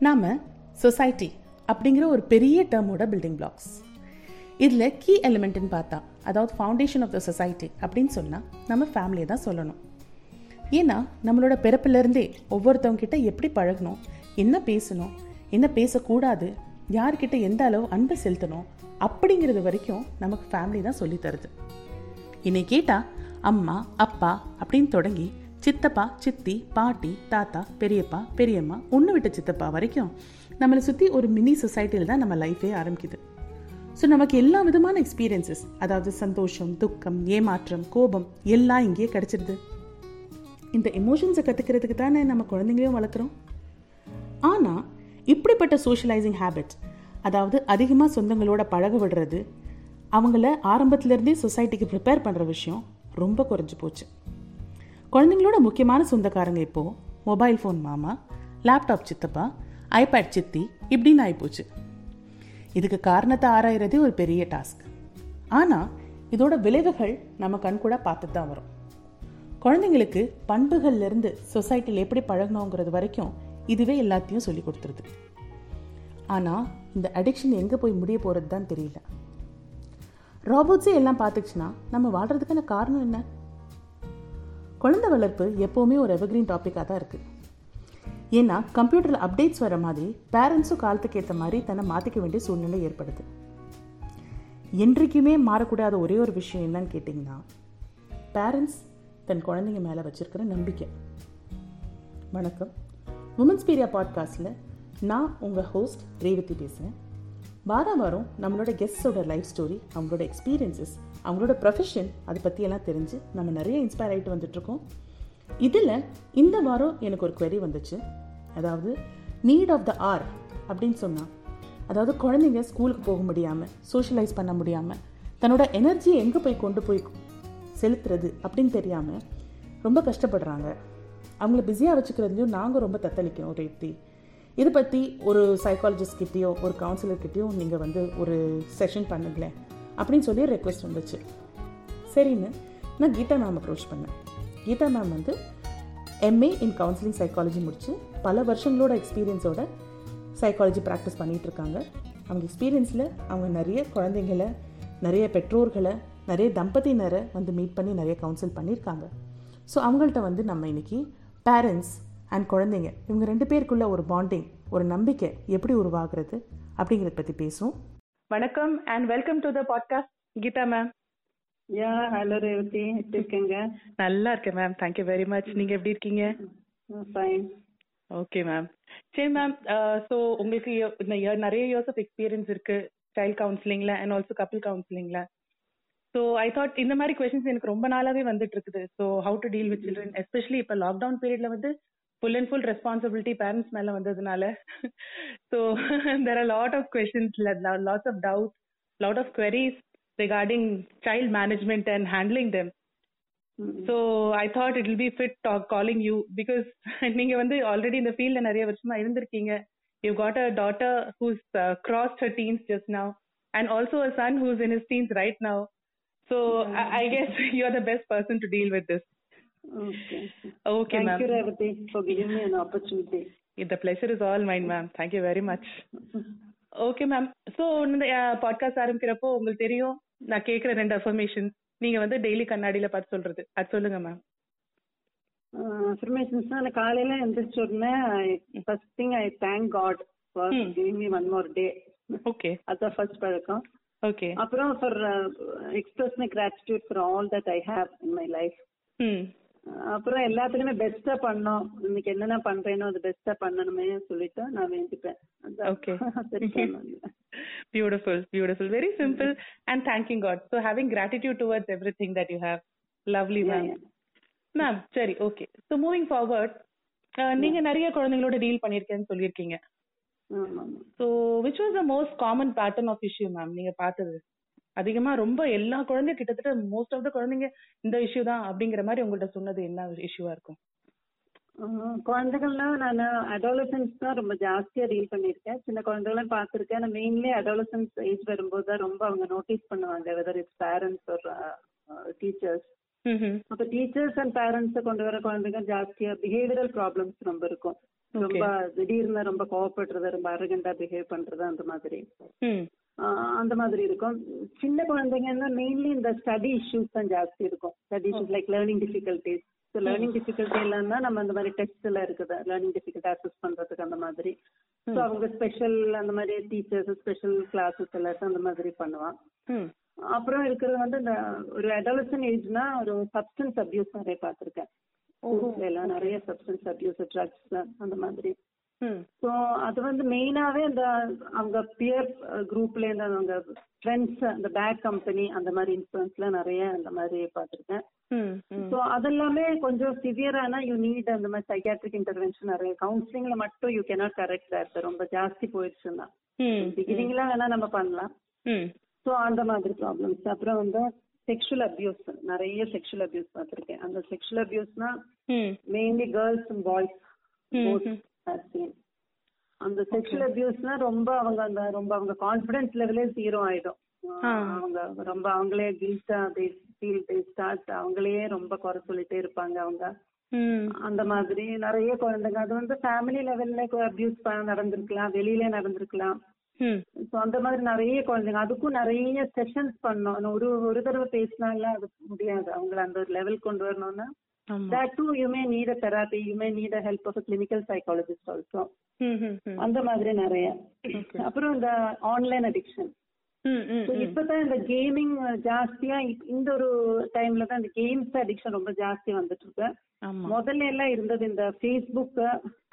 நாம் சொசைட்டி அப்படிங்கிற ஒரு பெரிய டேர்மோட பில்டிங் பிளாக்ஸ் இதில் கீ எலிமெண்ட்னு பார்த்தா அதாவது ஃபவுண்டேஷன் ஆஃப் த சொசைட்டி அப்படின்னு சொன்னால் நம்ம ஃபேமிலியை தான் சொல்லணும். ஏன்னா நம்மளோட பிறப்பிலேருந்தே ஒவ்வொருத்தவங்கிட்ட எப்படி பழகணும் என்ன பேசணும் என்ன பேசக்கூடாது யார்கிட்ட எந்த அளவு அன்பு செலுத்தணும் அப்படிங்கிறது வரைக்கும் நமக்கு ஃபேமிலி தான் சொல்லித் தருது. என்னை கேட்டால் அம்மா அப்பா அப்படின்னு தொடங்கி சித்தப்பா சித்தி பாட்டி தாத்தா பெரியப்பா பெரியம்மா ஒன்று விட்ட சித்தப்பா வரைக்கும் நம்மளை சுற்றி ஒரு மினி சொசைட்டியில் தான் நம்ம லைஃபே ஆரம்பிக்குது. ஸோ நமக்கு எல்லா விதமான எக்ஸ்பீரியன்சஸ் அதாவது சந்தோஷம் துக்கம் ஏமாற்றம் கோபம் எல்லாம் இங்கேயே கிடச்சிருது. இந்த எமோஷன்ஸை கற்றுக்கிறதுக்கு தானே நம்ம குழந்தைங்களையும் வளர்க்குறோம். ஆனால் இப்படிப்பட்ட சோஷியலைசிங் ஹேபிட் அதாவது அதிகமாக சொந்தங்களோட பழக விடுறது அவங்கள ஆரம்பத்துலேருந்தே சொசைட்டிக்கு ப்ரிப்பேர் பண்ணுற விஷயம் ரொம்ப குறைஞ்சி போச்சு. குழந்தைங்களோட முக்கியமான சொந்தக்காரங்க இப்போது மொபைல் ஃபோன் மாமா லேப்டாப் சித்தப்பா ஐபேட் சித்தி இப்படின்னு ஆகிப்போச்சு இதுக்கு காரணத்தை ஆராயிறதே ஒரு பெரிய டாஸ்க் ஆனால் இதோட விளைவுகள் நம்ம கண்கூட பார்த்துட்டு தான் வரும். குழந்தைங்களுக்கு பண்புகள்லேருந்து சொசைட்டியில் எப்படி பழகணுங்கிறது வரைக்கும் இதுவே எல்லாத்தையும் சொல்லி கொடுத்துருது. ஆனால் இந்த அடிக்ஷன் எங்கே போய் முடிய போகிறது தான் தெரியல ராபோட்ஸே எல்லாம் பார்த்துச்சுன்னா நம்ம வாழ்கிறதுக்கான காரணம் என்ன? குழந்தை வளர்ப்பு எப்போவுமே ஒரு எவர்கிரீன் டாப்பிக்காக தான் இருக்குது ஏன்னா கம்ப்யூட்டரில் அப்டேட்ஸ் வர மாதிரி பேரண்ட்ஸும் காலத்துக்கு ஏற்ற மாதிரி தன்னை மாற்றிக்க வேண்டிய சூழ்நிலை ஏற்படுது. என்றைக்குமே மாறக்கூடாத ஒரே ஒரு விஷயம் என்னன்னு கேட்டிங்கன்னா பேரண்ட்ஸ் தன் குழந்தைங்க மேலே வச்சுருக்கிற நம்பிக்கை. வணக்கம். உமன்ஸ் பீரியா பாட்காஸ்ட்டில் நான் உங்கள் ஹோஸ்ட் ரேவதி பேசுகிறேன் வாரம் வாரம் நம்மளோட கெஸ்டோட லைஃப் ஸ்டோரி அவங்களோட எக்ஸ்பீரியன்சஸ் அவங்களோட ப்ரொஃபஷன் அதை பற்றியெல்லாம் தெரிஞ்சு நம்ம நிறைய இன்ஸ்பயர் ஆகிட்டு வந்துட்ருக்கோம் இதில் இந்த வாரம் எனக்கு ஒரு query வந்துச்சு. அதாவது நீட் ஆஃப் த ஆர் அப்படின்னு சொன்னால் அதாவது குழந்தைங்க ஸ்கூலுக்கு போக முடியாமல் சோஷியலைஸ் பண்ண முடியாமல் தன்னோட எனர்ஜியை எங்கே போய் கொண்டு போய் செலுத்துறது அப்படின்னு தெரியாமல் ரொம்ப கஷ்டப்படுறாங்க. அவங்கள பிஸியாக வச்சுக்கிறதுலையும் நாங்கள் ரொம்ப தத்தளிக்கிறோம் ரேப்தி இதை பற்றி ஒரு சைக்காலஜிஸ்ட் கிட்டேயோ ஒரு கவுன்சிலர் நீங்கள் வந்து ஒரு செஷன் பண்ணுங்களேன். அப்படின்னு சொல்லி ரெக்வெஸ்ட் வந்துச்சு. சரின்னு நான் கீதா மேம் அப்ரோச் பண்ணேன். கீதா மேம் வந்து எம்ஏ இன் கவுன்சிலிங் சைக்காலஜி முடித்து பல வருஷங்களோட எக்ஸ்பீரியன்ஸோட சைக்காலஜி ப்ராக்டிஸ் பண்ணிகிட்ருக்காங்க அவங்க எக்ஸ்பீரியன்ஸில் அவங்க நிறைய குழந்தைங்கள நிறைய பெற்றோர்களை நிறைய தம்பதியினரை வந்து மீட் பண்ணி நிறைய கவுன்சில் பண்ணியிருக்காங்க. ஸோ அவங்கள்ட்ட வந்து நம்ம இன்னைக்கு பேரண்ட்ஸ் அண்ட் குழந்தைங்க இவங்க ரெண்டு பேருக்குள்ள ஒரு பாண்டிங் ஒரு நம்பிக்கை எப்படி உருவாகிறது அப்படிங்கிறத பற்றி பேசுவோம். வணக்கம் and welcome to the podcast Geetha ma'am yeah hello Revathi எப்படி இருக்கீங்க? நல்லா இருக்கேன் மேம் தேங்க்யூ வெரி மச் நீங்கள் எப்படி இருக்கீங்க? ஃபைன் ஓகே மேம் சரி மேம் ஸோ உங்களுக்கு யோ- நிறைய இயர்ஸ் ஆஃப் எக்ஸ்பீரியன்ஸ் இருக்கு சைல்ட் கவுன்சிலிங்ல அண்ட் ஆல்சோ கப்பிள் கவுன்சிலிங்ல ஸோ ஐ தாட் இந்த மாதிரி கொஸ்டின்ஸ் எனக்கு ரொம்ப நாளாவே வந்துட்டு இருக்குது. So how to deal with children especially இப்போ லாக்டவுன் பீரியட்ல வந்து full and full responsibility parents மேல வந்ததுனால. So there are lot of questions lots of doubts lot of queries regarding child management and handling them. So I thought it will be fit talk calling you because நீங்க வந்து already இந்த ஃபீல்ட்ல நிறைய வருஷமா இருந்திருக்கீங்க. You got a daughter who's cross her teens just now and also a son who's in his teens right now so I guess you are the best person to deal with this okay okay thank ma'am you Revathi for giving me an opportunity. இந்த pleasure is all mine ma'am thank you very much okay ma'am so இந்த podcast ஆரம்பிக்கிறப்போ உங்களுக்கு தெரியும் நான் கேட்குற ரெண்டு affirmation நீங்க வந்து டெய்லி கண்ணாடியில பார்த்து சொல்றது. அது சொல்லுங்க மேம் அஃபர்மேஷன்ஸ் நான் காலையில எந்திரிச்ச உடனே first thing I thank God for. Giving me one more day okay அதான் ஃபர்ஸ்ட் பழக்கம். ஓகே அப்புறம் for express my gratitude for all that I have in my life அப்புறம் எல்லாத்துலயுமே பெஸ்டா பண்ணோம் இன்னைக்கு என்னென்ன பண்றேனோ அது பெஸ்டா பண்ணணுமே சொல்லிட்டு நான் வேண்டிப்பேன். Beautiful, beautiful. Very simple. And thanking God. So having gratitude towards everything that you have. Lovely, Yeah, ma'am. yeah. Ma'am சரி ஓகே ஸோ மூவிங் ஃபார்வர்ட் நீங்க நிறைய குழந்தைங்களோட டீல் பண்ணிருக்கேன்னு சொல்லியிருக்கீங்க so which was the most common pattern of issue ma'am நீங்க பார்த்தது அதிகமா ரொம்ப எல்லா குழந்தையும் கிட்டத்தட்ட மோஸ்ட் ஆஃப் த குழந்தைங்க இந்த இஷ்யூ தான் அப்படிங்கிற மாதிரி உங்கள்ட்ட சொன்னது என்ன இஷ்யூவா இருக்கும்? குழந்தைகள்லாம் நான் அடாலசன்ஸ் தான் ரொம்ப ஜாஸ்தியா டீல் பண்ணியிருக்கேன். சின்ன குழந்தைகளும் பார்த்திருக்கேன். நான் மெயின்லி அடாலசன்ஸ் ஏஜ் வரும்போது தான் ரொம்ப அவங்க நோட்டீஸ் பண்ணுவாங்க வெதர் இட்ஸ் பேரண்ட்ஸ் ஒரு டீச்சர்ஸ். அப்ப டீச்சர்ஸ் அண்ட் பேரண்ட்ஸ் கொண்டு வர குழந்தைங்க ஜாஸ்தியா பிஹேவியரல் ப்ராப்ளம்ஸ் ரொம்ப இருக்கும். ரொம்ப திடீர்னு ரொம்ப கோவப்படுறது ரொம்ப அரகண்டா பிஹேவ் பண்றது அந்த மாதிரி. அந்த மாதிரி இருக்கும். சின்ன குழந்தைங்கன்னா மெயின்லி இந்த ஸ்டடி இஷ்யூஸ் தான் ஜாஸ்தி இருக்கும். Study issues like learning difficulties so learning difficulty இல்லைன்னா நம்ம அந்த மாதிரி டெஸ்ட் எல்லாம் இருக்குது. லேர்னிங் டிஃபிகல்ட்டி அசஸ் பண்றதுக்கு அந்த மாதிரி. ஸோ அவங்க ஸ்பெஷல் அந்த மாதிரி டீச்சர்ஸ் ஸ்பெஷல் கிளாஸஸ் எல்லாத்தையும் அந்த மாதிரி பண்ணுவான் ம் அப்புறம் இருக்கிறது வந்து இந்த ஒரு அடாலசன் ஏஜ்னா ஒரு சப்ஸ்டன்ஸ் அபியூஸ் நிறைய பார்த்துருக்கேன். நிறைய சப்ஸ்டன்ஸ் அபியூஸ் ட்ரக்ஸ் அந்த மாதிரி. ஸோ அது வந்து மெயினாவே அந்த அவங்க பியர் குரூப்ல இருந்து அவங்க ஃப்ரெண்ட்ஸ் அந்த பேட் கம்பெனி அந்த மாதிரி இன்ஃபுளுன்ஸ்ல நிறைய அந்த மாதிரி ம் ஸோ அதெல்லாமே கொஞ்சம் சிவியரானா யூ நீட் அந்த மாதிரி சைக்காட்ரிக் இன்டர்வென்ஷன் நிறைய. கவுன்சிலிங்ல மட்டும் யூ கேனாட் கரெக்ட் சார் ரொம்ப ஜாஸ்தி போயிடுச்சுன்னா. பிகினிங்ல வேணா நம்ம பண்ணலாம். ஸோ அந்த மாதிரி ப்ராப்ளம்ஸ் அப்புறம் வந்து செக்ஷுவல் அபியூஸ் நிறைய செக்ஷுவல் அபியூஸ் பார்த்துருக்கேன். அந்த செக்ஷுவல் அபியூஸ்னா மெயின்லி கேர்ள்ஸ் அண்ட் பாய்ஸ் அந்த செக்ஷுவல் அபியூஸ்னா ரொம்ப அவங்க அந்த ரொம்ப அவங்க கான்ஃபிடன்ஸ் லெவலே ஜீரோ ஆயிடும். அவங்க ரொம்ப அவங்களே கில்ட்டா ஃபீல் தே ஸ்டார்ட் அவங்களையே ரொம்ப குறை சொல்லிட்டே இருப்பாங்க அவங்க. அந்த மாதிரி நிறைய குழந்தைங்க அது வந்து ஃபேமிலி லெவல்ல அபியூஸ் நடந்திருக்கலாம் வெளியில நடந்திருக்கலாம். ஸோ அந்த மாதிரி நிறைய குழந்தைங்க அதுக்கும் நிறைய செஷன்ஸ் பண்ணோம் ஒரு ஒரு தடவை பேசினால அது முடியாது. அவங்கள அந்த ஒரு லெவல் கொண்டு வரணும்னா. That too you may need a therapy you may need a help of a clinical psychologist also. அந்த மாதிரி நிறைய. அப்புறம் இந்த ஆன்லைன் அடிக்ஷன் இப்பதான் இந்த கேமிங் ஜாஸ்தியா இந்த ஒரு டைம்ல தான் இந்த கேம்ஸ் அடிக்ஷன் ரொம்ப ஜாஸ்தி வந்துட்டு இருக்கு முதல்ல எல்லாம் இருந்தது இந்த ஃபேஸ்புக்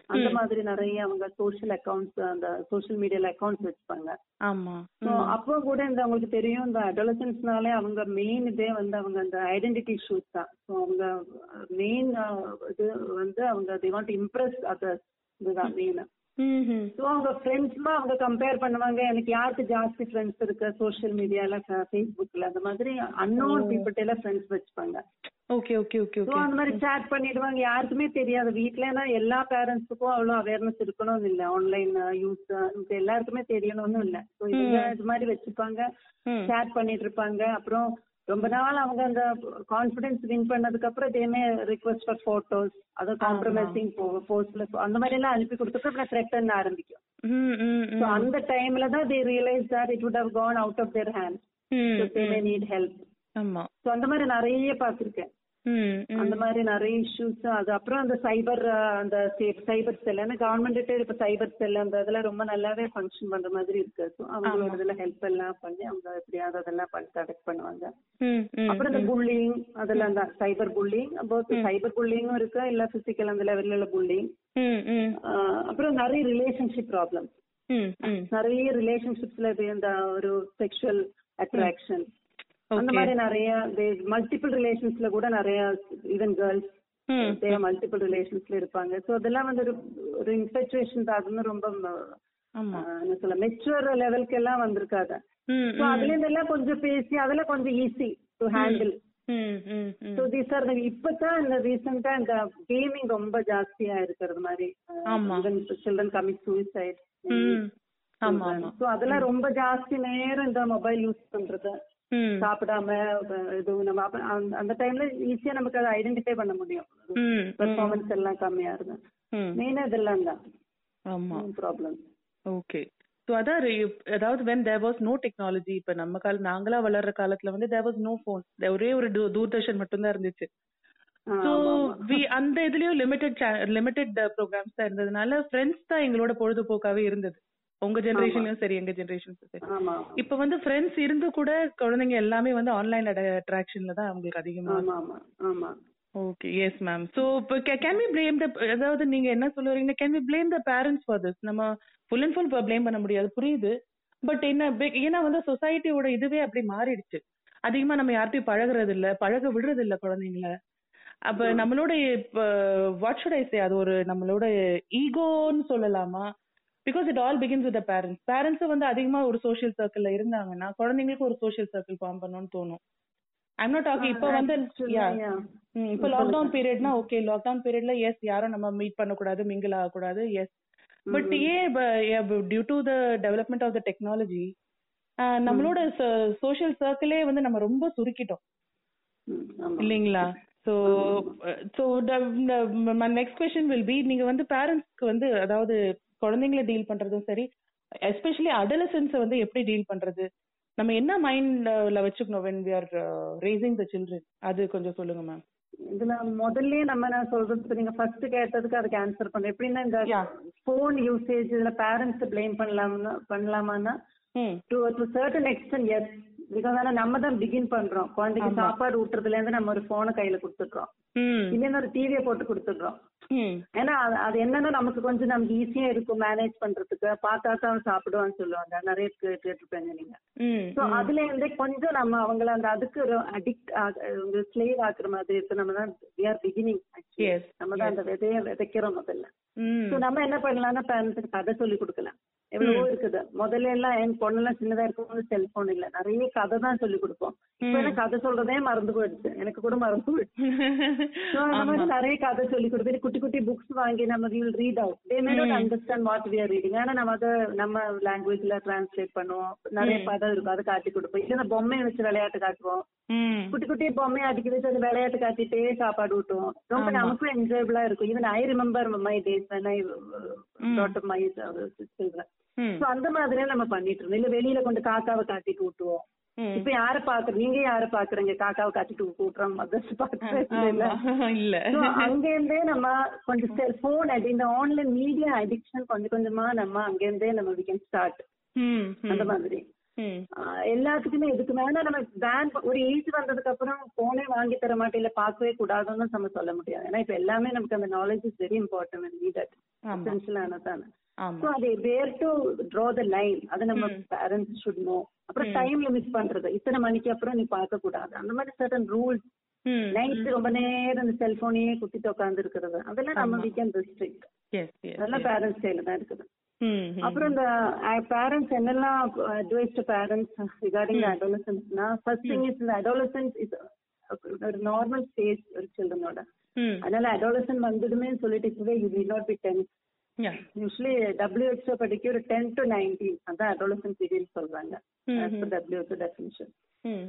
அந்த மாதிரி நிறைய அவங்க சோஷியல் அக்கவுண்ட்ஸ் அந்த சோஷியல் மீடியால அக்கவுண்ட்ஸ் வச்சுப்பாங்க. அப்போ கூட இந்த அவங்களுக்கு தெரியும் இந்த அடோலசன்ஸ்னாலே அவங்க மெயின் இதே வந்து அவங்க அந்த ஐடென்டிட்டி இஷ்யூஸ் தான். ஸோ அவங்க மெயின் இது வந்து அவங்க தி வாண்ட் இம்ப்ரெஸ் அதர்ஸ் இதுதான் மெயின் ஸோ அவங்க ஃப்ரெண்ட்ஸ்மா அவங்க கம்பேர் பண்ணுவாங்க. எனக்கு யாருக்கு ஜாஸ்தி ஃப்ரெண்ட்ஸ் இருக்கு? சோஷியல் மீடியால ஃபேஸ்புக்ல அந்த மாதிரி அன்னோன் பீப்புள்கிட்ட எல்லாம் ஃப்ரெண்ட்ஸ் வச்சுப்பாங்க. ஓகே ஓகே ஓகே ஓகே அந்த மாதிரி சேட் பண்ணிடுவாங்க. யாருக்குமே தெரியாது. வீட்லனா எல்லா பேரண்ட்ஸுக்கும் அவ்வளோ அவேர்னஸ் இருக்கணும்னு இல்லை. ஆன்லைன் யூஸ் எல்லாருக்குமே தெரியணும்னு இல்லை. ஸோ இவங்க இது மாதிரி வச்சுப்பாங்க. சேட் பண்ணிட்டு இருப்பாங்க. அப்புறம் ரொம்ப நாள் அவங்க அந்த கான்ஃபிடன்ஸ் வின் பண்ணதுக்கு அப்புறம் தேமே ரிக்வெஸ்ட் ஃபார் போட்டோஸ் அது காம்ப்ரமைசிங் போஸ்ட்ல அந்த மாதிரி எல்லாம் அனுப்பி கொடுத்துட்டு அப்புறம் த்ரெட்டன் ஆரம்பிக்கும். அந்த டைம்ல தான் they realise that it would have gone out of their hand hmm need help ஆமா. ஸோ அந்த மாதிரி நிறைய ம் அந்த மாதிரி நிறைய இஷ்யூஸ் அது அப்புறம் அந்த சைபர் அந்த சைபர் செல் ஏன்னா கவர்மெண்ட் இப்ப சைபர் செல் அந்த இதெல்லாம் ரொம்ப நல்லாவே ஃபங்க்ஷன் பண்ற மாதிரி இருக்கு. அவங்களோட இதுல ஹெல்ப் எல்லாம் பண்ணி அவங்க எப்படியாவது அதெல்லாம் பண்ணி தடக் பண்ணுவாங்க. அப்புறம் இந்த புல்லிங் அதெல்லாம் தான் சைபர் புல்லிங் சைபர் புல்லிங்கும் இருக்கு இல்ல பிசிக்கல் அந்த லெவல்ல உள்ள புல்லிங் அப்புறம் நிறைய ரிலேஷன்ஷிப் ப்ராப்ளம் நிறைய ரிலேஷன்ஷிப்ஸ்ல இந்த ஒரு செக்ஷுவல் அட்ராக்ஷன் அந்த மாதிரி நிறைய மல்டிபிள் ரிலேஷன்ஸ்ல கூட நிறைய ஈவன் கேர்ள்ஸ் மல்டிபிள் ரிலேஷன்ஸ்ல இருப்பாங்க. சோ அதெல்லாம் வந்து ஒரு இன்ஃபெக்சுவேஷன் தான். அதுன்னு ரொம்ப என்ன சொல்ல மெச்சுவர் லெவலுக்கு எல்லாம் வந்திருக்காது. ம் சோ அதுல இருந்தெல்லாம் கொஞ்சம் பேசி அதெல்லாம் கொஞ்சம் easy to handle so these are இப்பதான் இந்த ரீசெண்டா இந்த கேமிங் ரொம்ப ஜாஸ்தியா இருக்கிறது மாதிரி. சில்ட்ரன் கமிட் சூசைட் ம். ஆமா ஆமா. ஸோ அதெல்லாம் ரொம்ப ஜாஸ்தி நேரம் இந்த மொபைல் யூஸ் பண்றது. சாப்பிடாம இது நம்ம அந்த- டைம்ல ஈஸியா நமக்கு அதை ஐடென்டிஃபை பண்ண முடியும். பெர்ஃபார்மன்ஸ் எல்லாம் கம்மியா ம். மெயினா இதெல்லாம் தான். ஆமா. ப்ராப்ளம் ஓகே ஸோ அதான் அதாவது when there was no technology இப்ப நம்ம கால நாங்களா வளர்ற காலத்துல வந்து தேர் வாஸ் நோ ஃபோன் ஒரே ஒரு தூர்தர்ஷன் மட்டும்தான் இருந்துச்சு. ஸோ வி அந்த இதுலயும் லிமிடெட் லிமிடெட் ப்ரோக்ராம்ஸ் தான் இருந்ததுனால ஃப்ரெண்ட்ஸ் தான் எங்களோட பொழுதுபோக்காவே இருந்தது. உங்க ஜெனரேஷன்லயும் சரி எங்க ஜெனரேஷனும் சரி. ஆமா. இப்ப வந்து ஃப்ரெண்ட்ஸ் இருந்து கூட குழந்தைங்க எல்லாமே வந்து ஆன்லைன் அட்ராக்ஷன்ல தான் அவங்களுக்கு அதிகமா ஆமா ஆமா ஆமா. ஓகே எஸ் மேம் ஸோ இப்போ கேன் வி பிளேம் த அதாவது நீங்க என்ன சொல்ல வரீங்க can we blame the parents for this நம்ம ஃபுல் அண்ட் ஃபுல் பிளேம் பண்ண முடியாது புரியுது. பட் என்ன ஏன்னா வந்து சொசைட்டியோட இதுவே அப்படி மாறிடுச்சு. அதிகமா நம்ம யார்கிட்டயும் பழகுறது இல்ல பழக விடுறது இல்ல குழந்தைங்கள. அப்ப நம்மளோட வாட் ஷுட் ஐ சே அது ஒரு நம்மளோட ஈகோன்னு சொல்லலாமா? Because it all begins with parents parents வந்து அதிகமா ஒரு சோஷியல் சர்க்கிள்ல இருந்தாங்கன்னா குழந்தைங்களுக்கு ஒரு சோஷியல் சர்க்கிள் ஃபார்ம் பண்ணணும்னு தோணும். ஐம் நாட் டாக்கிங் இப்ப வந்து இப்ப லாக்டவுன் பீரியட்னா ஓகே லாக்டவுன் பீரியட்ல எஸ் யாரும் நம்ம மீட் பண்ணக்கூடாது மிங்கிள் ஆகக்கூடாது எஸ் பட் ஏன் due to the development of the technology நம்மளோட சோஷியல் சர்க்கிளே வந்து நம்ம ரொம்ப சுருக்கிட்டோம். இல்லைங்களா? So so next question will be நீங்க வந்து பேரண்ட்ஸ்க்கு வந்து அதாவது குழந்தைங்கள டீல் பண்றதும் சரி எஸ்பெஷலி அடலசன்ஸை வந்து எப்படி டீல் பண்றது? நம்ம என்ன மைண்ட்ல வச்சுக்கணும் when we are raising the children அது கொஞ்சம் சொல்லுங்க மேம் இதுல முதல்லயே நம்ம நான் சொல்றது? நீங்க ஃபர்ஸ்ட் கேட்டதுக்கு அதுக்கு ஆன்சர் பண்ண. எப்படின்னா இந்த. போன் யூசேஜ் இதுல பேரண்ட்ஸ் ப்ளேம் பண்ணலாம்னா பண்ணலாமான்னா to to certain extent yes because ஆனா நம்ம தான் பிகின் பண்றோம். குழந்தைக்கு. சாப்பாடு ஊட்டுறதுல இருந்து நம்ம ஒரு போனை கையில கொடுத்துடுறோம். இல்லைன்னா ஒரு டிவியை போட்டு கொடுத்துடுறோம். ஏன்னா அது என்னன்னா நமக்கு கொஞ்சம் நமக்கு ஈஸியா இருக்கும் மேனேஜ் பண்றதுக்கு. பார்த்தா தான் சாப்பிடுவான்னு சொல்லுவாங்க. நிறைய கேட்டிருப்பேங்க நீங்க. ஸோ அதுல இருந்தே கொஞ்சம் நம்ம அவங்கள அந்த அதுக்கு அடிக்ட் ஸ்லேவ் ஆக்குற மாதிரி இருக்கு. நம்ம தான் ஆர் பிகினிங் நம்ம தான் அந்த விதைய விதைக்கிறோம் முதல்ல. ஸோ நம்ம என்ன பண்ணலாம்னா பேரண்ட்ஸுக்கு கதை சொல்லி கொடுக்கலாம். எவ்வளவோ இருக்குது. முதல்ல எல்லாம் என் பொண்ணெல்லாம் சின்னதா இருக்கும்போது செல்போன் இல்ல. நிறைய கதை தான் சொல்லி கொடுப்போம். இப்ப எனக்கு கதை சொல்றதே மறந்து போயிடுச்சு. எனக்கு கூட மறந்து போயிடுச்சு. அந்த மாதிரி நிறைய கதை சொல்லி கொடுத்து குட்டி குட்டி புக்ஸ் வாங்கி நம்ம will read out they may. Not understand what we are reading ஆனா நம்ம அதை நம்ம லாங்குவேஜ்ல டிரான்ஸ்லேட் பண்ணுவோம். நிறைய பதம் இருக்கும். அதை காட்டி கொடுப்போம். இல்லைன்னா பொம்மையை வச்சு விளையாட்டு காட்டுவோம். குட்டி குட்டி பொம்மையை அடிக்க வச்சு அது விளையாட்டு காட்டிட்டே சாப்பாடு ஊட்டுவோம். ரொம்ப நமக்கும் என்ஜாயபிளா இருக்கும். Even I remember my days I taught my. Children அந்த மாதிரியே நம்ம பண்ணிட்டு இருந்தோம் இல்ல வெளியில கொண்டு காக்காவை காட்டிட்டு ஊட்டுவோம் ம். இப்ப யார பாக்குற நீங்க யார பாக்குறீங்க? காக்காவை காட்டிட்டு ஊட்டுறோம் மதர்ஸ் பாக்குறீங்க இல்ல. இல்ல. So, அங்கேருந்தே நம்ம கொஞ்சம் செல்போன் இந்த ஆன்லைன் மீடியா அடிக்ஷன் கொஞ்சம் கொஞ்சமா நம்ம அங்கேருந்தே நம்ம வி கேன் ஸ்டார்ட் அந்த மாதிரி. எல்லாத்துக்குமே இதுக்கு மேல நம்ம பேன் ஒரு ஏஜ் வந்ததுக்கு அப்புறம் போனே வாங்கி தர மாட்டேன் இல்ல பார்க்கவே கூடாதுன்னு நம்ம சொல்ல முடியாது. ஏன்னா இப்ப எல்லாமே நமக்கு அந்த knowledge is very important needed ஆமா. ஸோ அது where to draw the line அது நம்ம பேரண்ட்ஸ் ஷுட் நோ அப்புறம் டைம் லிமிட் பண்றது. இத்தனை மணிக்கு அப்புறம் நீ பார்க்க கூடாது அந்த மாதிரி சர்டன் ரூல்ஸ் நைட் ரொம்ப நேரம் இந்த செல்போனையே குத்திட்டு உட்கார்ந்து இருக்கிறது அதெல்லாம் நம்ம வீ கேன் ரெஸ்ட்ரிக்ட் அதெல்லாம் பேரண்ட்ஸ் கையில தான் இருக்குது. அப்புறம் இந்த பேரண்ட்ஸ் என்னெல்லாம் அட்வைஸ் டு பேரண்ட்ஸ் ரிகார்டிங் அடோலசன்ஸ்னா ஃபர்ஸ்ட் திங் இஸ் இந்த அடோலசன்ஸ் இஸ் ஒரு நார்மல் ஸ்டேஜ் ஒரு சில்ட்ரனோட அதனால அடோலசன் வந்ததுமே சொல்லிட்டு இப்பவே you will not be ten usually WHO படிக்க ஒரு டென் டு நைன்டீன் அதான் அடோலசன் பீரியட் சொல்றாங்க. டபிள்யூஹெச்ஓ டெஃபினிஷன்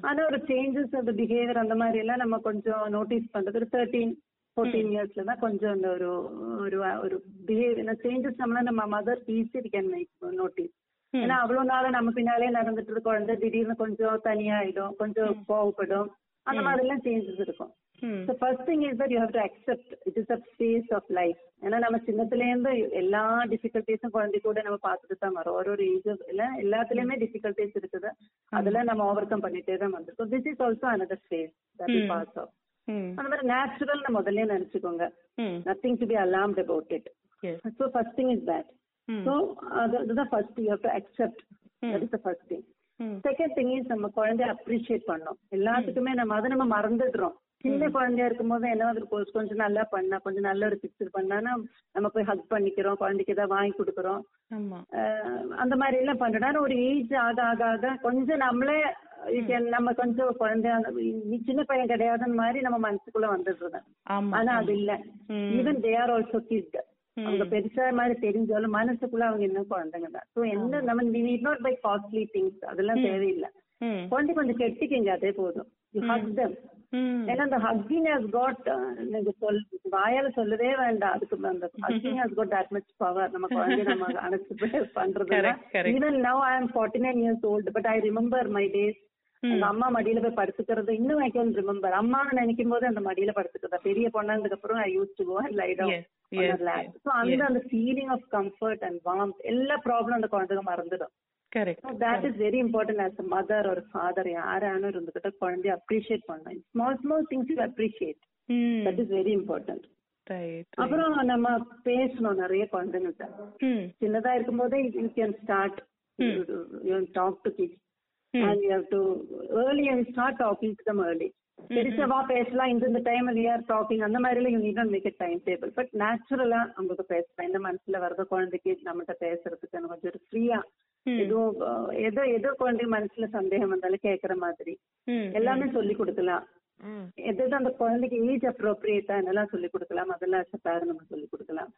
ஆனா ஒரு சேஞ்சஸ் ஆஃப் பிஹேவியர் அந்த மாதிரி எல்லாம் நம்ம கொஞ்சம் நோட்டீஸ் பண்றது ஒரு தேர்ட்டீன் ஃபோர்டீன் இயர்ஸ்ல தான் கொஞ்சம் அந்த ஒரு ஒரு ஒரு பிஹேவியர் சேஞ்சஸ் நம்மள நம்ம mother easy we can make notice ஏன்னா அவ்வளவு நாள் நம்ம பின்னாலே நடந்துட்டு இருக்க குழந்தை திடீர்னு கொஞ்சம் தனியாயிடும் கொஞ்சம் கோவப்படும். அந்த மாதிரி எல்லாம் சேஞ்சஸ் இருக்கும். So first thing is that you have to accept it is a phase of life ஏன்னா நம்ம சின்னத்துல இருந்து எல்லா டிஃபிகல்ட்டிஸும் குழந்தை கூட நம்ம பார்த்துட்டு தான் வரோம். ஒரு ஒரு ஏஜ் இல்ல எல்லாத்துலயுமே டிஃபிகல்ட்டிஸ் இருக்குது. அதெல்லாம் நம்ம ஓவர் கம் பண்ணிட்டே தான் வந்திருக்கோம். This is also another face that is pass of அந்த மாதிரி நேச்சுரல் முதல்ல நினைச்சுக்கோங்க. Nothing to be அலார்ம்ட் about it so first thing is that so அதுதான் first you have to accept that is the first thing second thing is நம்ம குழந்தைய appreciate பண்ணோம் எல்லாத்துக்குமே நம்ம அதை நம்ம மறந்துடுறோம். சின்ன குழந்தையா இருக்கும்போது என்ன வந்து கொ- கொஞ்சம் நல்லா பண்ணா கொஞ்சம் நல்ல ஒரு பிக்சர் பண்ணானா நம்ம போய் ஹக் பண்ணிக்கிறோம் குழந்தைக்கு ஏதாவது வாங்கி கொடுக்குறோம். அந்த மாதிரி எல்லாம் பண்றோம் ஒரு ஏஜ் ஆக ஆக ஆக கொஞ்சம் நம்மளே நம்ம கொஞ்சம் குழந்தை நீ சின்ன பையன் கிடையாதுன்னு மாதிரி நம்ம மனசுக்குள்ள வந்துடுறது. ஆனா அது இல்ல. Even they are also kid அவங்க பெருசா மாதிரி தெரிஞ்சாலும் மனசுக்குள்ள அவங்க இன்னும் குழந்தைங்க தான். ஸோ எந்த நம்ம need not buy costly things அதெல்லாம் தேவையில்லை. குழந்தை கொஞ்சம் கெட்டிக்கிங்க அதே போதும். யூ ஹக் தம் ஏன்னா அந்த ஹக்கிங் ஹஸ் காட் நீங்க சொல் வாயால சொல்லவே வேண்டாம். அதுக்கு அந்த hugging has got that much power நம்ம குழந்தைய நம்ம அணைச்சு பண்றது. Even now I am forty nine years old but I remember my. Days அந்த அம்மா மடியில போய் படுத்துக்கிறது இன்னும் ஐ கேன் ரிமெம்பர் அம்மான்னு நினைக்கும் போது அந்த மடியில படுத்துக்கிறதா? பெரிய பொண்ணாந்ததுக்கு அப்புறம் I use to go and lie Yes, yes, down yes, so அந்த அந்த feeling of comfort and warm எல்லா ப்ராப்ளம் அந்த குழந்தைங்க மறந்துடும். Is very important as a mother or father. யாரானும் இருந்துகிட்ட குழந்தைய அப்ரிஷியேட் பண்ணணும் small small things you appreciate that is very important right அப்புறம் நம்ம பேசணும் நிறைய குழந்தைங்கள்ட்ட ம் சின்னதா இருக்கும்போதே you can start you talk to kids and you have to early and start talking to them early பெருசவா பேசலாம். இந்த இந்த டைம் வி ஆர் டாக்கிங் அந்த மாதிரிலாம் you need not make time table but நேச்சுரலா அவங்களுக்கு பேசலாம். இந்த மனசுல வரத குழந்தைக்கு நம்மகிட்ட பேசுறதுக்கு கொஞ்சம் ஃப்ரீயா ஏதோ அஹ், ஏதோ ஏதோ குழந்தை மனசுல சந்தேகம் வந்தாலும் கேக்குற மாதிரி. எல்லாமே சொல்லி கொடுக்கலாம். ம். எது அந்த குழந்தைக்கு ஏஜ் அப்ரோப்ரியேட்டா என்னெல்லாம் சொல்லி கொடுக்கலாம்? அதெல்லாம் parent நம்ம சொல்லி கொடுக்கலாம்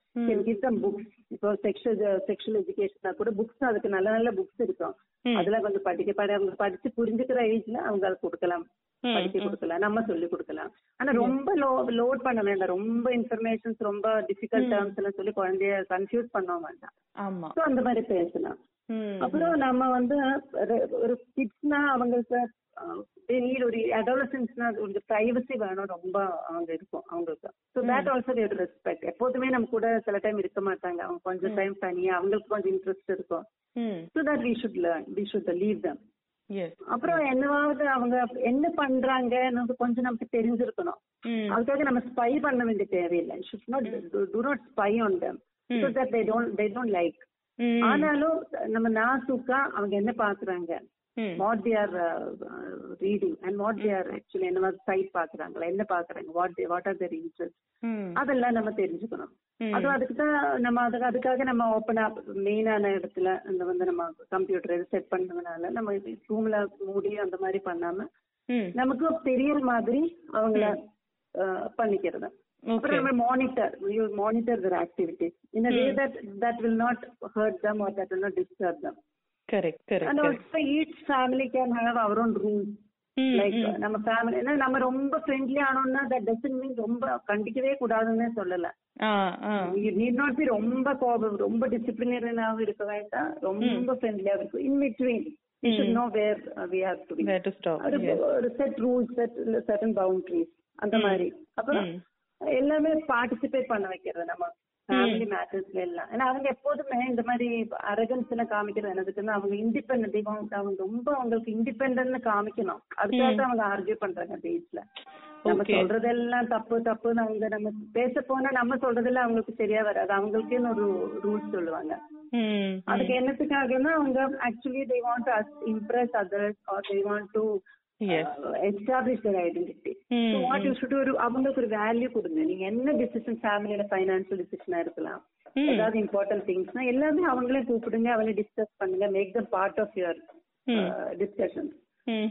கிவ் தம் புக்ஸ் இப்போ செக்ஷுவல் செக்ஷுவல் எஜுகேஷனா கூட புக்ஸ் அதுக்கு நல்ல நல்ல புக்ஸ் இருக்கும். அதெல்லாம் கொஞ்சம் படிக்க படி அவங்க படிச்சு புரிஞ்சுக்கிற ஏஜ்ல அவங்க அதை கொடுக்கலாம் படிக்க. கொடுக்கலாம். நம்ம சொல்லி கொடுக்கலாம். ஆனா ரொம்ப லோ லோட் பண்ண வேண்டாம். ரொம்ப இன்ஃபர்மேஷன்ஸ் ரொம்ப டிஃபிகல்ட். டேர்ம்ஸ் எல்லாம் சொல்லி குழந்தைய கன்ஃபியூஸ் பண்ண வேண்டாம். ஸோ அந்த மாதிரி பேசலாம். அப்புறம் நம்ம வந்து ஒரு- கிட்ஸ்னா அவங்களுக்கு நீட் ஒரு அடாலசன்ஸ்னா ஒரு பிரைவசி வேணும் ரொம்ப அவங்க இருக்கும் அவங்களுக்கு. ஸோ தேட் ஆல்சோ ஒரு ரெஸ்பெக்ட் எப்போதுமே நம்ம கூட சில டைம் இருக்க மாட்டாங்க. அவங்க கொஞ்சம் டைம் தனியா அவங்களுக்கு கொஞ்சம் இன்ட்ரெஸ்ட் இருக்கும். So that we should learn we should leave them அப்புறம் என்னவாவது அவங்க என்ன பண்றாங்க கொஞ்சம் நமக்கு தெரிஞ்சிருக்கணும். அதுக்காக நம்ம ஸ்பை பண்ண வேண்டிய தேவையில்லை. Should not to not spy on them. So that they don't they don't like ஆனாலும் நம்ம நாசுக்கா அவங்க என்ன பாக்குறாங்க? What they are reading and what they are actually என்ன சைட் பாக்குறாங்களா? என்ன பாக்குறாங்க? What they what are their interest அதெல்லாம் நம்ம தெரிஞ்சுக்கணும். அதுவும் அதுக்கு தான் நம்ம அதுக்கு அதுக்காக நம்ம ஓப்பனா மெயினான இடத்துல இந்த வந்து நம்ம கம்ப்யூட்டர் செட் பண்றதுனால நம்ம ரூம்ல மூடி அந்த மாதிரி பண்ணாம நமக்கு தெரியற மாதிரி அவங்கள பண்ணிக்கிறது. அப்புறம் நம்ம monitor you monitor their activities in a way that that will not hurt them or that will not disturb them. Correct and correct also each family can have our own rules ம் like நம்ம family ஏன்னா நம்ம ரொம்ப friendly ஆனோம்னா that doesn't mean ரொம்ப கண்டிக்கவே கூடாதுன்னு சொல்லல. நீட் நாட் பி ரொம்ப கோபம் ரொம்ப டிசிப்ளினரியாவும் இருக்க வேண்டாம். ரொம்ப ஃப்ரெண்ட்லியாவும் இருக்கும். In between you should know where we have to be ஒரு set rules set certain boundaries அந்த மாதிரி. அப்புறம். எல்லாமே பார்ட்டிசிபேட் பண்ண வைக்கிறது நம்ம ஃபேமிலி மேட்டர்ஸ்ல எல்லாம். ஏன்னா அவங்க எப்போதுமே இந்த மாதிரி அரகன்ஸ் எல்லாம் காமிக்கிறது என்னதுக்குன்னா அவங்க இண்டிபெண்ட் அவங்க ரொம்ப அவங்களுக்கு இண்டிபெண்டன்ட் காமிக்கணும். அதுக்காக அவங்க ஆர்கியூ பண்றாங்க பேஸ்ல நம்ம. சொல்றதெல்லாம் தப்பு தப்புன்னு அவங்க நம்ம பேச போனா நம்ம சொல்றதெல்லாம் அவங்களுக்கு சரியா வராது. அவங்களுக்குன்னு ஒரு ரூல்ஸ் சொல்லுவாங்க. அதுக்கு என்னத்துக்காகன்னா அவங்க actually they want to impress others or they want to Yes. Establish their identity hmm, what you should ஒரு அவங்களுக்கு ஒரு வேல்யூ கொடுங்க நீங்க என்ன டிசிஷன் ஃபேமிலியோட ஃபைனான்சியல் டிசிஷனா இருக்கலாம். ஏதாவது இம்பார்ட்டன்ட் திங்ஸ்னா எல்லாமே அவங்களே கூப்பிடுங்க அவங்களே டிஸ்கஸ் பண்ணுங்க make them part of your discussion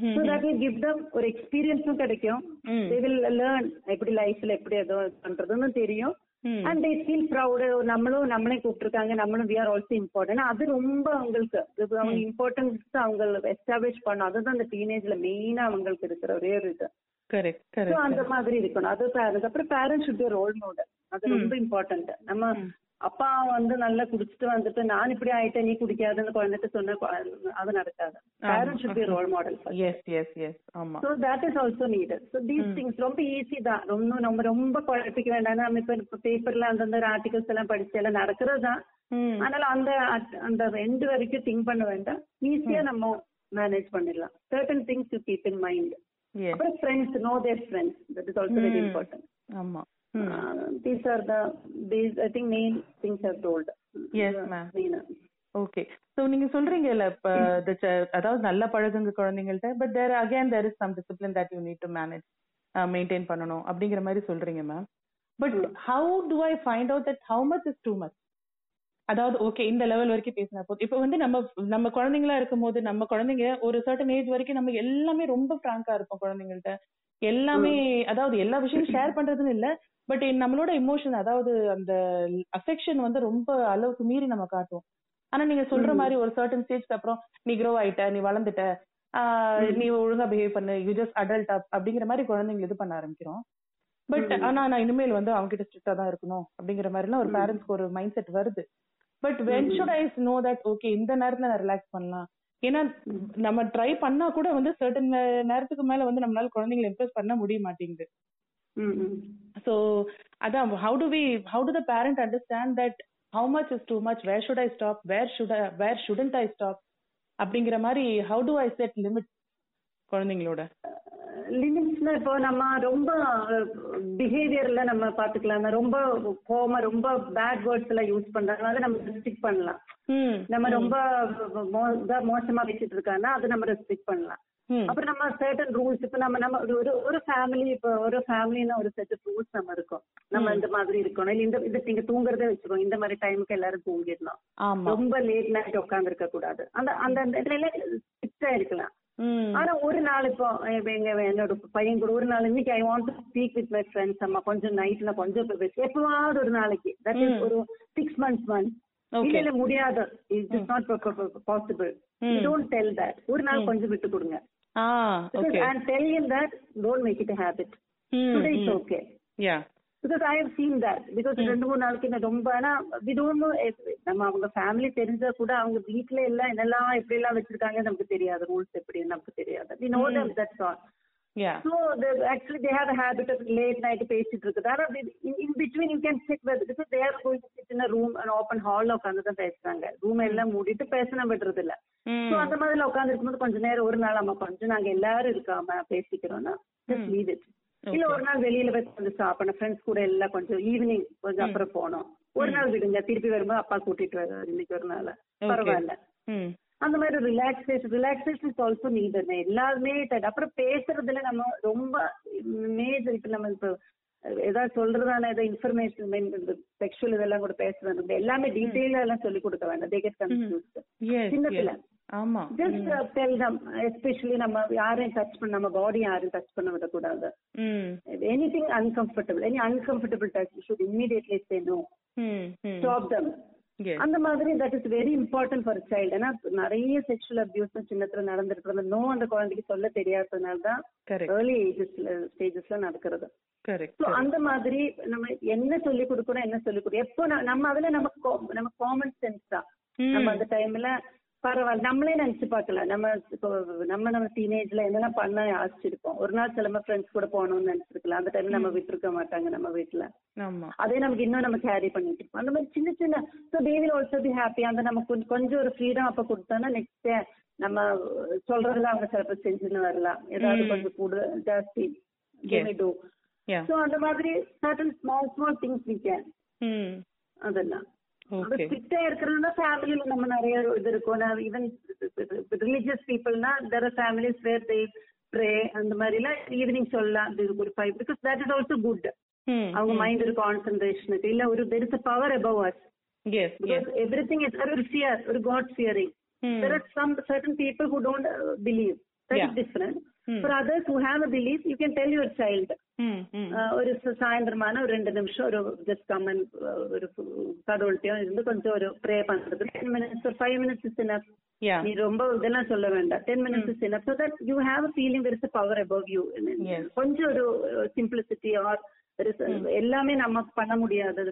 so that will give them ஒரு எக்ஸ்பீரியன்ஸும் கிடைக்கும். தே வில் லேர்ன் எப்படி லைஃப்ல எப்படி ஏதோ பண்றதுன்னு தெரியும். அண்ட் தே ஃபீல் ப்ரௌடு நம்மளும் நம்மளே கூப்பிட்டுருக்காங்க. நம்மளும் வி ஆர் ஆல்சோ இம்பார்ட்டன்ட் அது ரொம்ப அவங்களுக்கு அவங்க இம்பார்ட்டன்ஸ் அவங்க எஸ்டாப்ளிஷ் பண்ணும். அதுதான் அந்த டீனேஜ்ல மெயினா அவங்களுக்கு இருக்கிற ஒரே ஒரு இது. அந்த மாதிரி இருக்கணும். அது. அப்புறம் பேரண்ட்ஸ் ரோல் மாடல் அது ரொம்ப இம்பார்ட்டன்ட் நம்ம அப்பா வந்து நல்லா குடிச்சிட்டு வந்துட்டு நான் இப்படி ஆயிட்டேன் நீ குடிக்காதுன்னு குழந்தைட்டு சொன்ன அது நடக்காது. Parents should be role model yes yes yes ஆமா. So that is also needed so these things ரொம்ப ஈஸி தான். ரொம்ப நம்ம ரொம்ப குழப்பிக்க வேண்டாம். நம்ம இப்போ பேப்பர்ல அந்தந்த ஆர்டிகல்ஸ் எல்லாம் படிச்சு எல்லாம் நடக்கிறது தான். அதனால அந்த அந்த ரெண்டு வரைக்கும் திங்க் பண்ண வேண்டாம். ஈஸியா நம்ம மேனேஜ் பண்ணிடலாம். Certain things to keep in mind அப்புறம் friends know their friends that is also very important ஆமா. Are the these I think main things are told Yes, ma'am. Okay so நீங்க சொல்றீங்கல்ல இப்ப the ch- அதாவது நல்ல பழகுங்க குழந்தைங்கள்ட்ட but there again there is some discipline that you need to manage maintain பண்ணணும் அப்படிங்கிற மாதிரி சொல்றீங்க ma'am but how do I find out that how much is too much அதாவது ஓகே இந்த லெவல் வரைக்கும் பேசினா போதும். இப்போ வந்து நம்ம நம்ம குழந்தைங்களா இருக்கும்போது நம்ம குழந்தைங்க ஒரு சர்டன் ஏஜ் வரைக்கும் நம்ம எல்லாமே ரொம்ப ஃப்ராங்கா இருப்போம் குழந்தைங்கள்ட்ட. எல்லாமே அதாவது எல்லா விஷயமும் ஷேர் பண்றதுன்னு இல்ல பட் நம்மளோட எமோஷன் அதாவது அந்த அஃபெக்ஷன் வந்து ரொம்ப அளவுக்கு மீறி நம்ம காட்டுவோம். ஆனா நீங்க சொல்ற மாதிரி ஒரு சர்டன் ஸ்டேஜ்க்கு அப்புறம் நீ க்ரோ ஆயிட்ட நீ வளர்ந்துட்ட நீ ஒழுங்கா பிஹேவ் பண்ணு யூ ஜஸ்ட் அடல்ட் அப் அப்படிங்கிற மாதிரி குழந்தைங்க இது பண்ண ஆரம்பிக்கிறோம். பட் ஆனா நான் இனிமேல் வந்து அவங்க கிட்ட ஸ்ட்ரிக்டா தான் இருக்கணும் அப்படிங்கிற மாதிரி எல்லாம் ஒரு பேரண்ட்ஸ்க்கு ஒரு மைண்ட் செட் வருது but when should I know that okay இந்த நேரத்துல நான் ரிலாக்ஸ் பண்ணலாம்? ஏன்னா நம்ம ட்ரை பண்ணா கூட வந்து சர்டன் நேரத்துக்கு மேல வந்து நம்மளால குழந்தைங்களை இம்ப்ரெஸ் பண்ண முடிய மாட்டேங்குது. ஸோ அதான் how do we how do the parent understand that how much is too much where should I stop where should where shouldn't I stop அப்படிங்கிற மாதிரி how do I set limit குழந்தைங்களோட? லிமிட்ஸ்ல இப்போ நம்ம ரொம்ப பிஹேவியர்ல நம்ம பாத்துக்கலாம். ரொம்ப கோம ரொம்ப பேட் வேர்ட்ஸ் எல்லாம் யூஸ் பண்றதுனால நம்ம ரெஸ்ட்ரிக்ட் பண்ணலாம். நம்ம ரொம்ப மோசமா வச்சிட்டு இருக்காங்கன்னா அது நம்ம ரெஸ்ட்ரிக்ட் பண்ணலாம். அப்புறம் நம்ம சர்டன் ரூல்ஸ் இப்ப நம்ம நம்ம ஒரு- ஒரு ஃபேமிலி இப்போ ஒரு ஃபேமிலினா ஒரு செட் ரூல்ஸ் நம்ம இருக்கும். நம்ம இந்த மாதிரி இருக்கணும். இல்ல இந்த இது நீங்க தூங்குறதே வச்சுக்கோ இந்த மாதிரி டைமுக்கு எல்லாரும் தூங்கிடணும் ரொம்ப லேட் நைட் உட்கார்ந்து இருக்க கூடாது. அந்த அந்த இதுல ஸ்ட்ரிக்டா இருக்கலாம். ஆனா ஒரு நாள் இப்போ எங்க என்னோட பையன் கூட ஒரு நாள் இன்னைக்கு I want to speak with my friends அம்மா. கொஞ்சம் நைட்ல கொஞ்சம் எப்பவாவது ஒரு நாளைக்கு. தட் இஸ் ஒரு சிக்ஸ் மந்த்ஸ் ஒன் இல்ல ஓகே முடியாது. It is not possible don't tell that ஒரு நாள் கொஞ்சம் விட்டு கொடுங்க. Ah Because okay I'm telling him that don't make it a yeah Because I have seen that. Because ரெண்டு மூணு நாளைக்கு நான் ரொம்ப ஆனா we don't know if- நம்ம அவங்க ஃபேமிலி தெரிஞ்சா கூட அவங்க வீட்ல எல்லாம் என்னெல்லாம் எப்படி எல்லாம் வச்சிருக்காங்க நமக்கு தெரியாது. ரூல்ஸ் எப்படி நமக்கு தெரியாது. We know them that's all. Yeah so they, actually they have a habit of late night பேசிட்டு இருக்குது. ஆனா in, in between you can sit with because they are going to sit in a room and open hall உட்காந்து தான் பேசுறாங்க. Room எல்லாம் மூடிட்டு பேச விடுறது இல்ல சோ அந்த மாதிரி உட்கார்ந்து இருக்கும்போது கொஞ்ச நேரம் ஒரு நாள் நம்ம கொஞ்சம் நாங்க எல்லாரும் இருக்காம பேசிக்கிறோம்னா just leave it. இல்ல ஒரு நாள் வெளியில போய் கொஞ்சம் சாப்பிடணும். ஃப்ரெண்ட்ஸ் கூட எல்லாம் கொஞ்சம் ஈவினிங் கொஞ்சம் அப்புறம் போனோம் ஒரு நாள் விடுங்க. திருப்பி வரும்போது அப்பா கூட்டிட்டு வர இன்னைக்கு ஒரு நாள். பரவாயில்ல. அந்த மாதிரி relaxation relaxation is also need எல்லாருமே அப்புறம் பேசுறதுல நம்ம ரொம்ப மேஜர் இப்ப நம்ம இப்போ ஏதாவது சொல்றதான ஏதாவது இன்ஃபர்மேஷன் செக்ஷுவல் இதெல்லாம் கூட பேசுறது எல்லாமே டீட்டெயிலா எல்லாம் சொல்லி கொடுக்க வேண்டாம். தே கெட் கன்ஃபியூஸ்ட் சின்ன பிள்ளை. ஆமா. ஜஸ்ட் டெல் எஸ்பெஷலி நம்ம யாரையும் டச் பண்ண நம்ம பாடி யாரையும் டச் பண்ண விடக்கூடாது. Anything uncomfortable any uncomfortable touch should immediately say no stop them அந்த மாதிரி that is very important for child ஏன்னா நிறைய செக்ஷுவல் அபியூஸ் சின்னத்துல நடந்திருக்கிறது நோ அந்த குழந்தைக்கு சொல்ல தெரியாததுனால தான் கரெக்ட் ஏர்லி ஏஜஸ்ல ஸ்டேஜஸ்ல நடக்கிறது. அந்த மாதிரி நம்ம என்ன சொல்லி கொடுக்கணும் என்ன சொல்லி கொடுக்கணும் எப்போ நம்ம அதுல நமக்கு நம்ம காமன் சென்ஸ் தான். நம்ம அந்த டைம்ல பரவாயில்ல. நம்மளே நினைச்சு பார்க்கல நம்ம இப்போ நம்ம நம்ம டீனேஜ்ல என்னென்ன பண்ண ஆசிச்சிருப்போம் ஒரு நாள் சில ஃப்ரெண்ட்ஸ் கூட போகணும்னு நினைச்சிருக்கலாம். அந்த டைம் நம்ம விட்டுருக்க மாட்டாங்க நம்ம வீட்டுல அதே நமக்கு இன்னும் நம்ம கேரி பண்ணிட்டு இருப்போம். அந்த மாதிரி சின்ன சின்ன so they will also be happy அந்த நமக்கு கொஞ்சம் கொஞ்சம் ஒரு ஃப்ரீடம் அப்ப கொடுத்தோம்னா நெக்ஸ்ட் நம்ம சொல்றதுல அவங்க சிலப்ப செஞ்சுன்னு வரலாம். ஏதாவது கொஞ்சம் கூட ஜாஸ்தி டூ ஸோ அந்த மாதிரி certain small small things we can அதெல்லாம். ஸ்ட்ரிக்டா இருக்கிறதுனா ஃபேமிலியில நம்ம நிறைய இது இருக்கும் even religious பீப்புள்னா there are families where they pray அந்த மாதிரிலாம் ஈவினிங் சொல்லலாம் இது ஒரு five because that is also good ம் அவங்க மைண்ட் ஒரு கான்சென்ட்ரேஷனுக்கு இல்ல ஒரு there is a power above us yes yes because everything is ஒரு fear ஒரு god fearing. there are some certain people who don't uh, believe. That Yeah. Have a belief you can tell your child. ம் ம் uh, ஒரு சாயந்தரமான ஒரு ரெண்டு நிமிஷம் ஒரு ஜஸ்ட் கம்மன் ஒரு கடவுள்கிட்டயும் இருந்து கொஞ்சம் ஒரு ப்ரே பண்றது டென் மினிட்ஸ் ஒரு ஃபைவ் மினிட்ஸ் இஸ் யா நீ ரொம்ப இதெல்லாம் சொல்ல வேண்டாம் ten minutes is enough so that you have a feeling there is a power above you. Yes. கொஞ்சம் ஒரு சிம்பிளிசிட்டி ஆர் எல்லாமே நம்ம பண்ண முடியாது.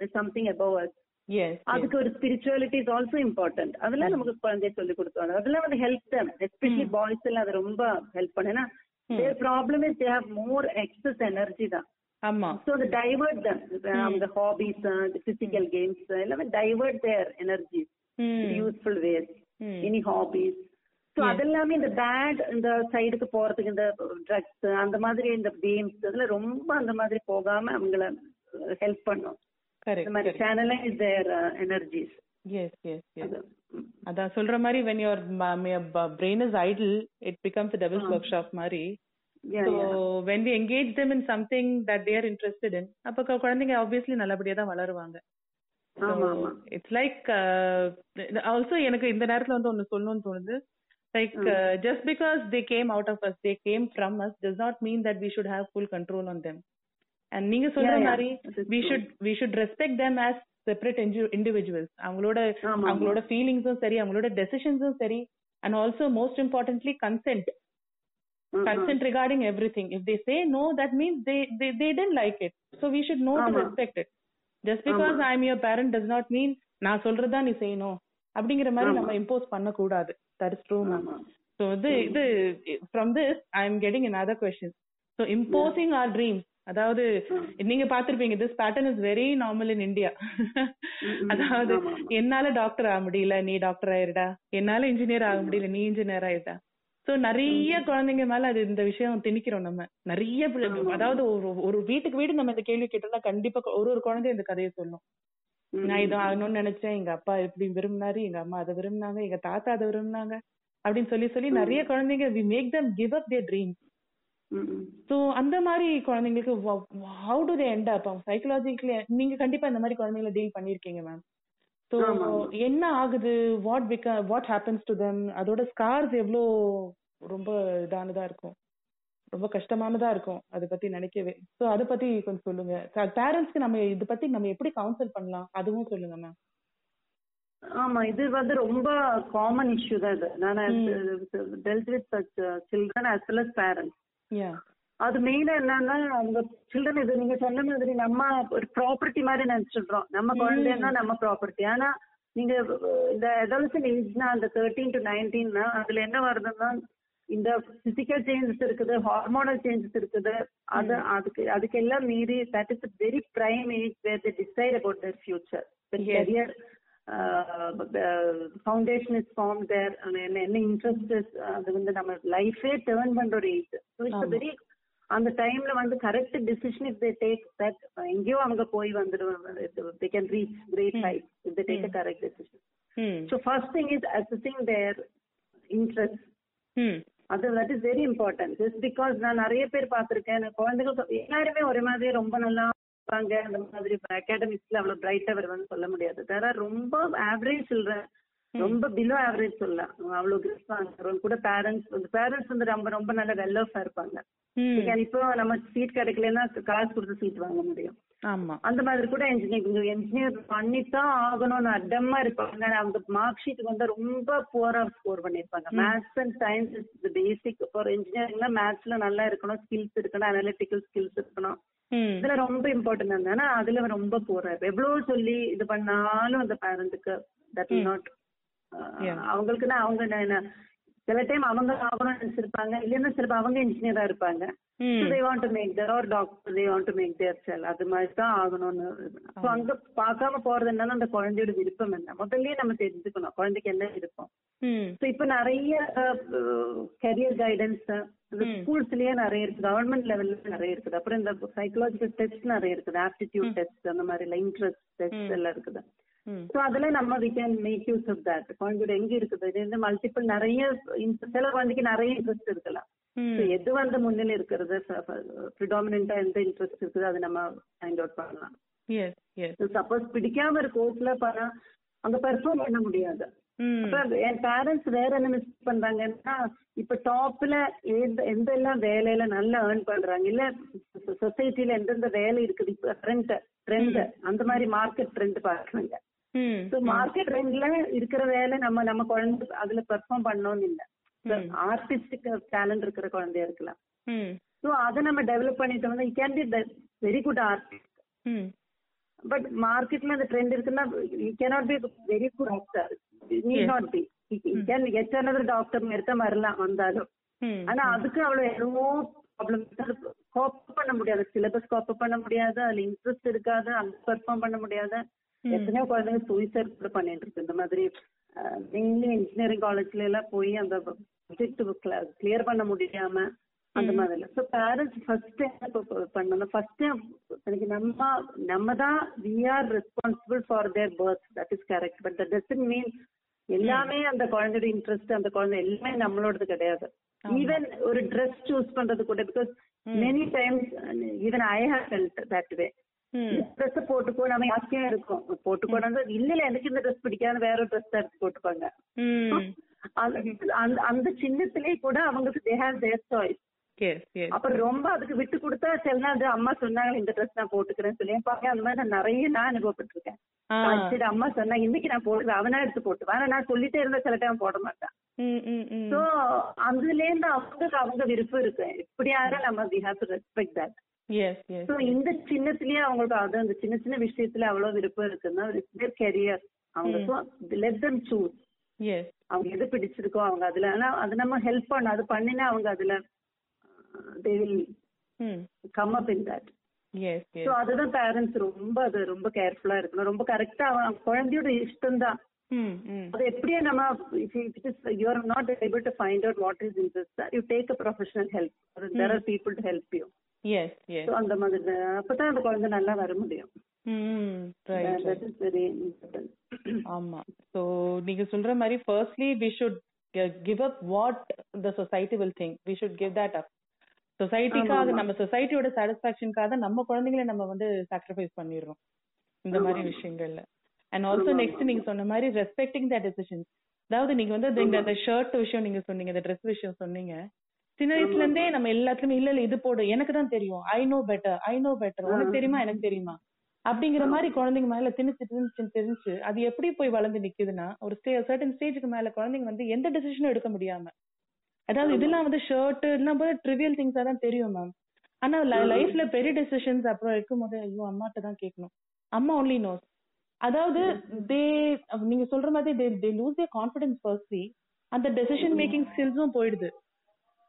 Above us. எஸ் அதுக்கு ஒரு ஸ்பிரிச்சுவாலிட்டி இஸ் ஆல்சோ இம்பார்ட்டன்ட் அதெல்லாம் நமக்கு குழந்தைய சொல்லி கொடுத்தாங்க அதெல்லாம் வந்து ஹெல்ப் தம் எஸ்பெஷலி பாய்ஸ் எல்லாம் அது ரொம்ப ஹெல்ப் பண்ணு ஏன்னா their problem is they have more excess energy தான். ஆமா. ஸோ அது டைவர்ட் தம் அவங்க ஹாபிஸ் பிசிக்கல் கேம்ஸ் எல்லாமே divert their energy useful ways any hobbies so அதெல்லாமே இந்த பேட் இந்த சைடுக்கு போறதுக்கு இந்த ட்ரக்ஸ் அந்த மாதிரி இந்த கேம்ஸ் அதுல ரொம்ப அந்த மாதிரி போகாம அவங்கள ஹெல்ப் பண்ணும். இந்த மாதிரி channelise their energies yes yes yes அதான் சொல்ற மாதிரி when your brain is idle it becomes a devil's workshop மாதிரி so when we engage them in something that they are interested in அப்ப கு- குழந்தைங்க obviously நல்லபடியா தான் வளருவாங்க ஆமா ஆமா இட்ஸ் லைக் ஆல்சோ எனக்கு இந்த நேரத்துல வந்து ஒன்னு சொல்லணும்னு தோணுது like just because they came out of us they came from us not mean that control on them and நீங்க சொல்ற. மாதிரி indi- individuals அவங்களோட அவங்களோட ஃபீலிங்ஸும் சரி அவங்களோட டெசிஷன்ஸும் சரி and also most importantly consent consent regarding everything. If they say no, that means they they, they didn't like it. So we should know to ஆமா. respect it. Just because I'm your parent does not mean நான் சொல்றதா நீ செய்யணும் அப்படிங்கிற மாதிரி நம்ம impose பண்ண கூடாது that is true ma'am. So இது இது from this I am getting in other question so imposing our dreams அதாவது நீங்க பாத்திருப்பீங்க this pattern is very normal in India அதாவது. என்னால டாக்டர் ஆக முடியல நீ டாக்டர் ஆயிருடா. என்னால இன்ஜினியர் ஆக முடியல நீ இன்ஜினியர் ஆயிருடா. சோ நிறைய குழந்தைங்க மேல அது இந்த விஷயம் திணிக்கிறோம் நம்ம. நிறைய அதாவது ஒரு ஒரு வீட்டுக்கு வீடு நம்ம இந்த கேள்வி கேட்டோம்னா கண்டிப்பா ஒரு ஒரு குழந்தை இந்த கதையை சொல்லும். நான் இது ஆகணும்னு நினைச்சேன் எங்க அப்பா இப்படி விரும்பினாரு எங்க அம்மா அதை விரும்பினாங்க எங்க தாத்தா அதை விரும்பினாங்க அப்படின்னு சொல்லி சொல்லி நிறைய குழந்தைங்க we make them give up their dream hmm, hmm. So அந்த மாதிரி குழந்தைங்களுக்கு how do they end up psychologically நீங்க கண்டிப்பா இந்த மாதிரி குழந்தைங்களை டீல் பண்ணிருக்கீங்க மேம் சோ. என்ன ஆகுது? வாட் பிக வாட் ஹேப்பன்ஸ் டு தெம் அதோட ஸ்கார்ஸ் எவ்வளோ ரொம்ப இதானதா இருக்கும்? ரொம்ப கஷ்டமானதா இருக்கும் அதை பத்தி நினைக்கவே. சோ அதை பத்தி கொஞ்சம் சொல்லுங்க. பேரண்ட்ஸ்க்கு நம்ம இத பத்தி நம்ம எப்படி கவுன்சில் பண்ணலாம்? அதுவும் சொல்லுங்க மேம் ஆமா இது வந்து ரொம்ப காமன் இஷ்யூ தான் இது. நான் dealt with children as well as parents அது மெயினா என்னன்னா அவங்க சில்ட்ரன் இது நீங்க சொன்ன மாதிரி நம்ம ஒரு ப்ராப்பர்ட்டி மாதிரி நினைச்சிடுறோம். நம்ம குழந்தைன்னா நம்ம ப்ராப்பர்ட்டி ஆனா நீங்க இந்த அடாலசன் ஏஜ்னா அந்த தேர்ட்டீன் டு நைன்டீன்னா அதுல என்ன வருதுன்னா இந்த பிசிக்கல் சேஞ்சஸ் இருக்குது ஹார்மோனல் சேஞ்சஸ் இருக்குது. அது அதுக்கு அதுக்கெல்லாம் மீறி that is very prime age where the decide about their future. Career foundation is form their என்ன என்ன இன்ட்ரெஸ்ட் அது வந்து நம்ம லைஃபே டேர்ன் பண்ற ஒரு ஏஜ் ஸோ இட்ஸ். வெரி அந்த டைம்ல வந்து correct decision if they take that எங்கேயோ அவங்க போய் வந்துடுவாங்க. They can reach great. Height if they take a correct decision so first thing is assessing their interest அது that is very important just because நான் நிறைய பேர் பார்த்திருக்கேன். குழந்தைகள் எல்லாருமே ஒரே மாதிரி ரொம்ப நல்லா இருப்பாங்க அந்த மாதிரி அகாடமிக்ஸ்ல அவ்வளவு பிரைட்டா வருவான்னு சொல்ல முடியாது. தேர் ரொம்ப ஆவரேஜ் சில்ட்ரன் ரொம்ப பிலோ ஆவரேஜ் சொல்லலாம் அவ்வளவு வாங்குறவங்க கூட பேரண்ட்ஸ் வந்து பேரண்ட்ஸ் வந்து ரொம்ப ரொம்ப நல்ல வெல் ஆஃபா இருப்பாங்க. இப்போ நம்ம சீட் கிடைக்கலன்னா காசு கொடுத்து சீட் வாங்க முடியும். அந்த மாதிரி கூட இன்ஜினியரிங் என்ஜினியர் பண்ணித்தான் ஆகணும்னு அடமா இருப்பாங்க. அவங்க மார்க் ஷீட் வந்து ரொம்ப புவரா ஸ்கோர் பண்ணிருப்பாங்க maths and science is basic for இன்ஜினியரிங்ல மேத்ஸ்ல நல்லா இருக்கணும் ஸ்கில்ஸ் இருக்கணும் அனாலிட்டிக்கல் ஸ்கில்ஸ் இருக்கணும். இதுல ரொம்ப இம்பார்ட்டன்ட் இருந்தா அதுல ரொம்ப போறா எவ்வளவு சொல்லி இது பண்ணாலும் அந்த பேரண்ட்டுக்கு தட் இஸ் நாட் Yeah. அவங்களுக்கு அவங்க என்ன சில டைம் அவங்க ஆகணும்னு நினைச்சிருப்பாங்க இல்லைன்னா சில அவங்க இன்ஜினியரா இருப்பாங்க. They want to make their or doctor they want to make their sell அது மாதிரி தான் ஆகணும்னு ஸோ அங்க பார்க்காம போறது என்னன்னா அந்த குழந்தையோட விருப்பம் என்ன? முதல்லயே நம்ம தெரிஞ்சுக்கணும். குழந்தைக்கு என்ன விருப்பம்? ஸோ இப்போ நிறைய கரியர் கைடன்ஸ் ஸ்கூல்ஸ்லயே நிறைய இருக்குது. கவர்மெண்ட் லெவல்ல நிறைய இருக்குது. அப்புறம் இந்த சைக்கலாஜிக்கல் டெஸ்ட் நிறைய இருக்குது. ஆப்டிடியூட் டெஸ்ட் அந்த மாதிரி இன்ட்ரெஸ்ட் டெஸ்ட் எல்லாம் இருக்குது. ஸோ அதுல நம்ம we can make use of that குழந்தையோட எங்க இருக்குது? இது வந்து மல்டிபிள் நிறைய சில குழந்தைக்கு நிறைய இன்ட்ரெஸ்ட் இருக்கலாம். எது வந்து முன்னிலை இருக்கிறது? ப்ரிடாமினா எந்த இன்ட்ரெஸ்ட் இருக்குது? அதை நம்ம ஃபைண்ட் அவுட் பண்ணலாம். சப்போஸ் பிடிக்காம ஒரு கோர்ஸ்ல பண்ணா அங்க பெர்ஃபார்ம் பண்ண முடியாது. என் பேரண்ட்ஸ் வேற என்ன மிஸ் பண்றாங்கன்னா இப்ப டாப்ல எந்த எந்த எல்லாம் வேலையில நல்லா ஏர்ன் பண்றாங்க? இல்ல சொசைட்டில எந்தெந்த வேலை இருக்குது? இப்ப ட்ரெண்ட் ட்ரெண்ட் அந்த மாதிரி மார்க்கெட் ட்ரெண்ட் பாக்குறாங்க. மார்க்கெட் ட்ரெண்ட்ல இருக்கிற வேலை நம்ம நம்ம குழந்தை அதுல பெர்ஃபார்ம் பண்ணணும்னு இல்ல. ஆர்டிஸ்டிக் டேலண்ட் இருக்கிற குழந்தையா இருக்கலாம். ஸோ அதை நம்ம டெவலப் பண்ணிட்டு வந்து can be very good artist but மார்க்கெட்ல அந்த ட்ரெண்ட் இருக்குன்னா you cannot be very good doctor need not be can get another doctor எடுத்த வரலாம் வந்தாலும். ஆனா அதுக்கு அவ்வளவு எவ்வளவோ ப்ராப்ளம் கோப் பண்ண முடியாது. சிலபஸ் கோப் பண்ண முடியாது. அதுல இன்ட்ரெஸ்ட் இருக்காது. அந்த பெர்ஃபார்ம் பண்ண முடியாது. எத்தனையோ குழந்தைங்க சூசைட் கூட பண்ணிட்டு இருக்கு இந்த மாதிரி மெயின்லி இன்ஜினியரிங் காலேஜ்ல எல்லாம் போய் அந்த ப்ராஜெக்ட் கிளியர் பண்ண முடியாம அந்த மாதிரி ஸோ பேரண்ட்ஸ் ஃபர்ஸ்ட் பண்ணணும். ஃபர்ஸ்ட் எனக்கு நம்ம நம்ம தான் we are responsible for their birth that is correct but that doesn't mean எல்லாமே அந்த குழந்தையோட இன்ட்ரெஸ்ட் அந்த குழந்தை எல்லாமே நம்மளோடது கிடையாது. ஈவன் ஒரு ட்ரெஸ் சூஸ் பண்றது கூட because many times even I have felt that way dress போட்டுக்கோ நம்ம ஆசையா இருக்கும். போட்டுக்கோனது இல்ல இல்ல எனக்கு இந்த ட்ரெஸ் பிடிக்காது வேற ஒரு ட்ரெஸ் எடுத்து போட்டுப்பாங்க அந்த- அந்த சின்னத்திலே கூட அவங்களுக்கு தே ஹேவ் தேர் சாய்ஸ் அப்புறம் ரொம்ப அதுக்கு விட்டு கொடுத்தா சில நாள் அது அம்மா சொன்னாங்க இந்த ட்ரெஸ் நான் போட்டுக்கிறேன்னு சொல்லி. பாக்க அந்த மாதிரி நான் நிறைய நான் அனுபவப்பட்டிருக்கேன். சரி அம்மா சொன்னா இன்னைக்கு நான் போடுவேன் அவனா எடுத்து போட்டு நான் சொல்லிட்டே இருந்த சில டைம் போட மாட்டேன். சோ அதுல இருந்து அவங்களுக்கு அவங்க விருப்பம் இருக்கு. எப்படியாவது நம்ம we have to respect that இந்த சின்னத்திலேயே அவங்களுக்கு அது அந்த சின்ன சின்ன விஷயத்துல அவ்வளவு விருப்பம் இருக்குன்னா கெரியர் அவங்க லெட் தம் சூஸ் அவங்க எது பிடிச்சிருக்கோ அவங்க அதுல. ஆனா அது நம்ம ஹெல்ப் பண்ண அது பண்ணினா அவங்க அதுல they will come up in that yes அதுதான் பேரண்ட்ஸ் ரொம்ப அது ரொம்ப கேர்ஃபுல்லா இருக்கணும். ரொம்ப கரெக்டா அவன் குழந்தையோட இஷ்டம் தான் ம் ம் அது எப்படியே நம்ம you are not able to find out what is interest you take a professional help there are people to help you yes yes அந்த மாதிரி. அப்பதான் அந்த குழந்தை நல்லா வர முடியும். ஆமா. சோ நீங்க சொல்ற மாதிரி firstly we should give up what the society will think we should give that up சொசைட்டிக்காக நம்ம சொசைட்டியோட சாட்டிஸ்பாக்சனுக்காக நம்ம குழந்தைகளை நம்ம வந்து சாக்ரிஃபைஸ் பண்ணிடுறோம். இந்த மாதிரி விஷயங்கள்ல. அண்ட் ஆல்சோ நெக்ஸ்ட் நீங்க சொன்ன மாதிரி ரெஸ்பெக்டிங் த டெசிஷன் அதாவது நீங்க வந்து இந்த- ஷர்ட் விஷயம் நீங்க சொன்னீங்க இந்த ட்ரெஸ் விஷயம் சொன்னீங்க. சின்ன வயசுல இருந்தே நம்ம எல்லாத்துலயுமே இல்ல இல்ல இது போடு. எனக்கு தான் தெரியும். I know better I know better உனக்கு தெரியுமா? எனக்கு தெரியுமா? அப்படிங்கிற மாதிரி குழந்தைங்க மேல திணிச்சு திணிச்சு தெரிஞ்சு அது எப்படி போய் வளர்ந்து நிக்குதுன்னா ஒரு ஸ்டே சர்டன் ஸ்டேஜுக்கு மேல குழந்தைங்க வந்து எந்த டெசிஷனும் எடுக்க முடியாம. அதாவது இதெல்லாம் வந்து ஷர்ட் எல்லாம் போது ட்ரிவியல் திங்ஸா தான் தெரியும் மேம் ஆனா லைஃப்ல பெரிய டெசிஷன்ஸ் அப்புறம் இருக்கும் போது ஐயோ அம்மாட்ட தான் கேட்கணும் அம்மா ஒன்லி நோஸ் அதாவது தே நீங்க சொல்ற மாதிரி they they lose their confidence firstly அந்த டெசிஷன் மேக்கிங் ஸ்கில்ஸும் போயிடுது.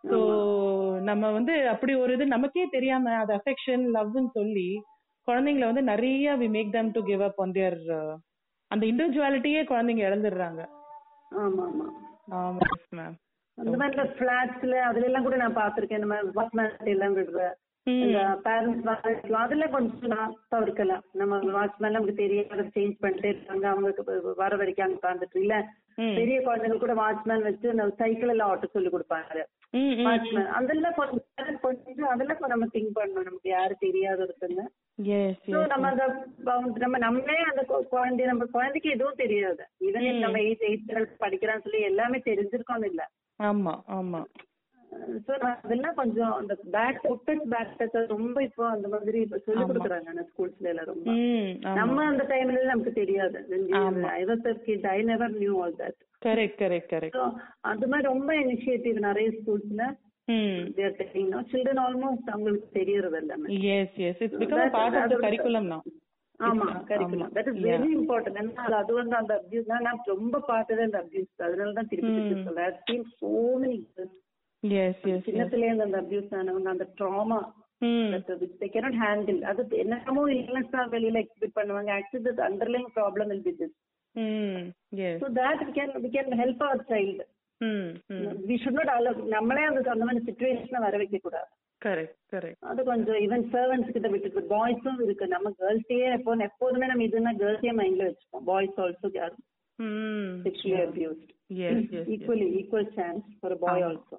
ஸோ நம்ம வந்து அப்படி ஒரு இது நமக்கே தெரியாம அது அஃபெக்ஷன் லவ்னு சொல்லி குழந்தைங்கள வந்து நிறைய we make them to give up on their அந்த இண்டிவிஜுவாலிட்டியே குழந்தைங்க இழந்துடுறாங்க. ஆமா ஆமா ஆமா மேம் அந்த மாதிரி பிளாட்ஸ்ல அதுல எல்லாம் கூட நான் பாத்திருக்கேன் நம்ம வாட்ச்மேன் எல்லாம் விடுற இந்த பேரண்ட்ஸ் அதுல கொஞ்சம் நான் தவிர்க்கலாம். நம்ம வாட்ச்மேன் நமக்கு தெரியாத சேஞ்ச் பண்ணிட்டே இருக்காங்க. அவங்க வர வரைக்கும் அங்க உட்காந்துட்டு இல்ல. பெரிய குழந்தைங்க கூட வாட்ச்மேன் வச்சு சைக்கிள் எல்லாம் ஓட்ட சொல்லி கொடுப்பாங்க. அதெல்லாம் கொஞ்சம் அதெல்லாம் நம்ம திங்க் பண்ணணும். நமக்கு யாரு தெரியாத இருக்குன்னு நம்ம அந்த நம்ம நம்மளே அந்த குழந்தைய நம்ம குழந்தைக்கு எதுவும் தெரியாது. ஈவன் நம்ம எயிட் எயிட் படிக்கிறான்னு சொல்லி எல்லாமே தெரிஞ்சிருக்கோம் இல்ல. ஆமா ஆமா. சோ அதெல்லாம் கொஞ்சம் அந்த பேக் புட்டஸ் பேக் டச் ரொம்ப இப்போ அந்த மாதிரி இப்ப சொல்லி கொடுக்குறாங்க அந்த ஸ்கூல்ஸ்ல எல்லாம் ரொம்ப. நம்ம அந்த டைம்ல நமக்கு தெரியாது. I was kid i never knew all that. Correct correct correct அது மாதிரி ரொம்ப இனிஷியேட்டிவ் நிறைய ஸ்கூல்ஸ்ல children almost அவங்களுக்கு தெரியறது எல்லாமே curriculum now. ஆமா curriculum that is very important ஏன்னா அது வந்து அந்த அபியூஸ் நான் ரொம்ப பார்த்தது அந்த அபியூஸ் அதனால தான் திருப்பி சொல்றேன். I so many yes yes சின்னத்துல இருந்து அந்த அபியூஸ் ஆனவங்க அந்த ட்ராமா தே கேனாட் ஹேண்டில் அது என்னமோ இல்லைன்னா வெளியில எக்ஸ்பெக்ட் பண்ணுவாங்க. Actually the underlying problem will be this so that we can we can help our child we should not allow நம்மளே அந்த அந்த மாதிரி சுச்சுவேஷனை வர வைக்க கூடாது கரெக்ட் கரெக்ட் அது கொஞ்சம் ஈவன் சர்வன்ஸ் கிட்ட விட்டுட்டு பாய்ஸும் இருக்கு. நம்ம கேர்ள்ஸையே எப்போ எப்போதுமே நம்ம இதுனா கேர்ள்ஸையே மைண்ட்ல வச்சுப்போம். Boys also care sexually abused equally equal chance for boy also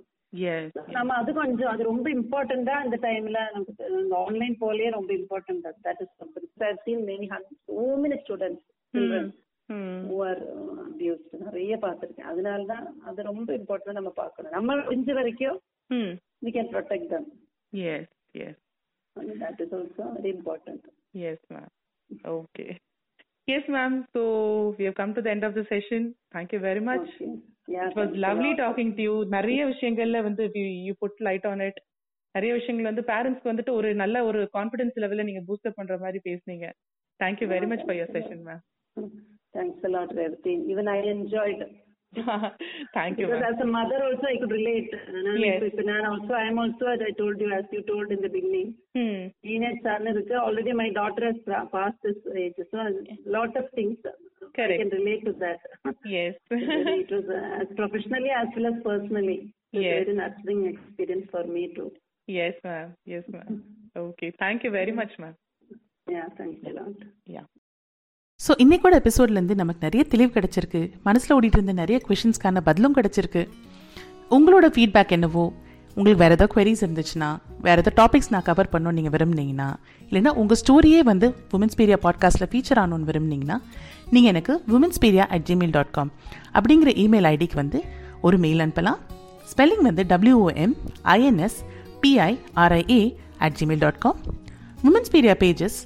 நம்ம அது கொஞ்சம் அது ரொம்ப இம்பார்ட்டண்டா இந்த டைம்ல நமக்கு ஆன்லைன் போலயே ரொம்ப important that is seen many so many students நிறைய பார்த்திருக்கேன் அதனால தான் அது ரொம்ப இம்பார்ட்டன்ட் நம்ம பார்க்கணும் நம்ம முடிஞ்ச வரைக்கும் we can protect them. Yes, yes. And that is also very important. Yes, ma'am. Okay. Yes, ma'am. So we have come to the end of the session. Thank you it was lovely talking to you. நிறைய விஷயங்கள்ல வந்து you put light on it. நிறைய விஷயங்கள் வந்து பேரண்ட்ஸ்க்கு வந்துட்டு ஒரு நல்ல ஒரு கான்ஃபிடன்ஸ் லெவல்ல நீங்க பூஸ்ட் பண்ற மாதிரி பேசுனீங்க thank you very much for your session ma'am thanks a lot Revathi even i enjoyed thank you because as a mother also i could relate yes. நான் also i am also as i told you as you told in the beginning hmm. teenage son already my daughter has passed this age so a lot of things Correct. i can relate to that yes it was uh, as professionally as well as personally it was Yes. very nurturing experience for me too yes ma'am yes ma'am okay thank you very much ma'am yeah thanks a lot yeah so இன்னைக்கோட எபிசோட்லேருந்து நமக்கு நிறைய தெளிவு கிடச்சிருக்கு மனசில் ஓடிட்டு இருந்த நிறைய கொஷின்ஸ்க்கான பதிலும் கிடச்சிருக்கு உங்களோட ஃபீட்பேக் என்னவோ உங்களுக்கு வேறு ஏதாவது குவரிஸ் இருந்துச்சுன்னா வேறு ஏதாவது டாபிக்ஸ் நான் கவர் பண்ணணும்னு நீங்கள் விரும்புனீங்கன்னா இல்லைனா உங்கள் ஸ்டோரியே வந்து உமன்ஸ் பீரியா பாட்காஸ்ட்டில் ஃபீச்சர் ஆகணும்னு விரும்புனீங்கன்னா நீங்கள் எனக்கு Womins Piria at Gmail dot com அப்படிங்கிற இமெயில் ஐடிக்கு வந்து ஒரு மெயில் அனுப்பலாம். ஸ்பெல்லிங் வந்து W O M I N S P I R I A at Gmail dot com Womins Piria pages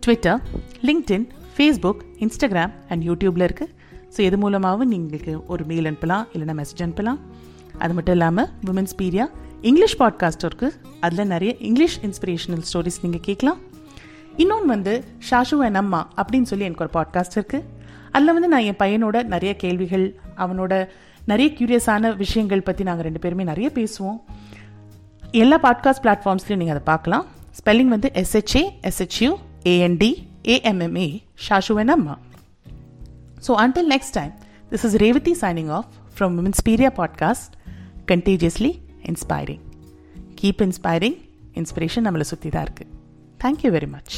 Twitter LinkedIn Facebook Instagram and யூடியூப்பில் இருக்குது so எது மூலமாகவும் நீங்களுக்கு ஒரு மெயில் அனுப்பலாம் இல்லைனா மெசேஜ் அனுப்பலாம். அது மட்டும் இல்லாமல் உமன்ஸ் பீரியா இங்கிலீஷ் பாட்காஸ்ட் இருக்குது அதில் நிறைய இங்கிலீஷ் இன்ஸ்பிரேஷனல் ஸ்டோரிஸ் நீங்கள் கேட்கலாம். இன்னொன்று வந்து ஷாஷு என் அம்மா அப்படின்னு சொல்லி எனக்கு ஒரு பாட்காஸ்ட் இருக்குது அதில் வந்து நான் என் பையனோட நிறைய கேள்விகள் அவனோட நிறைய க்யூரியஸான விஷயங்கள் பற்றி நாங்கள் ரெண்டு பேருமே நிறைய பேசுவோம். எல்லா பாட்காஸ்ட் பிளாட்ஃபார்ம்ஸ்லையும் நீங்கள் அதை பார்க்கலாம். ஸ்பெல்லிங் வந்து SHA S H U A N D ஷாஷுவன் அம்மா. So Amma. Next time this is Revathi signing off from off Piria podcast contagiously inspiring keep inspiring inspiration நம்மளை சுற்றி தான் இருக்குது தேங்க்யூ வெரி மச்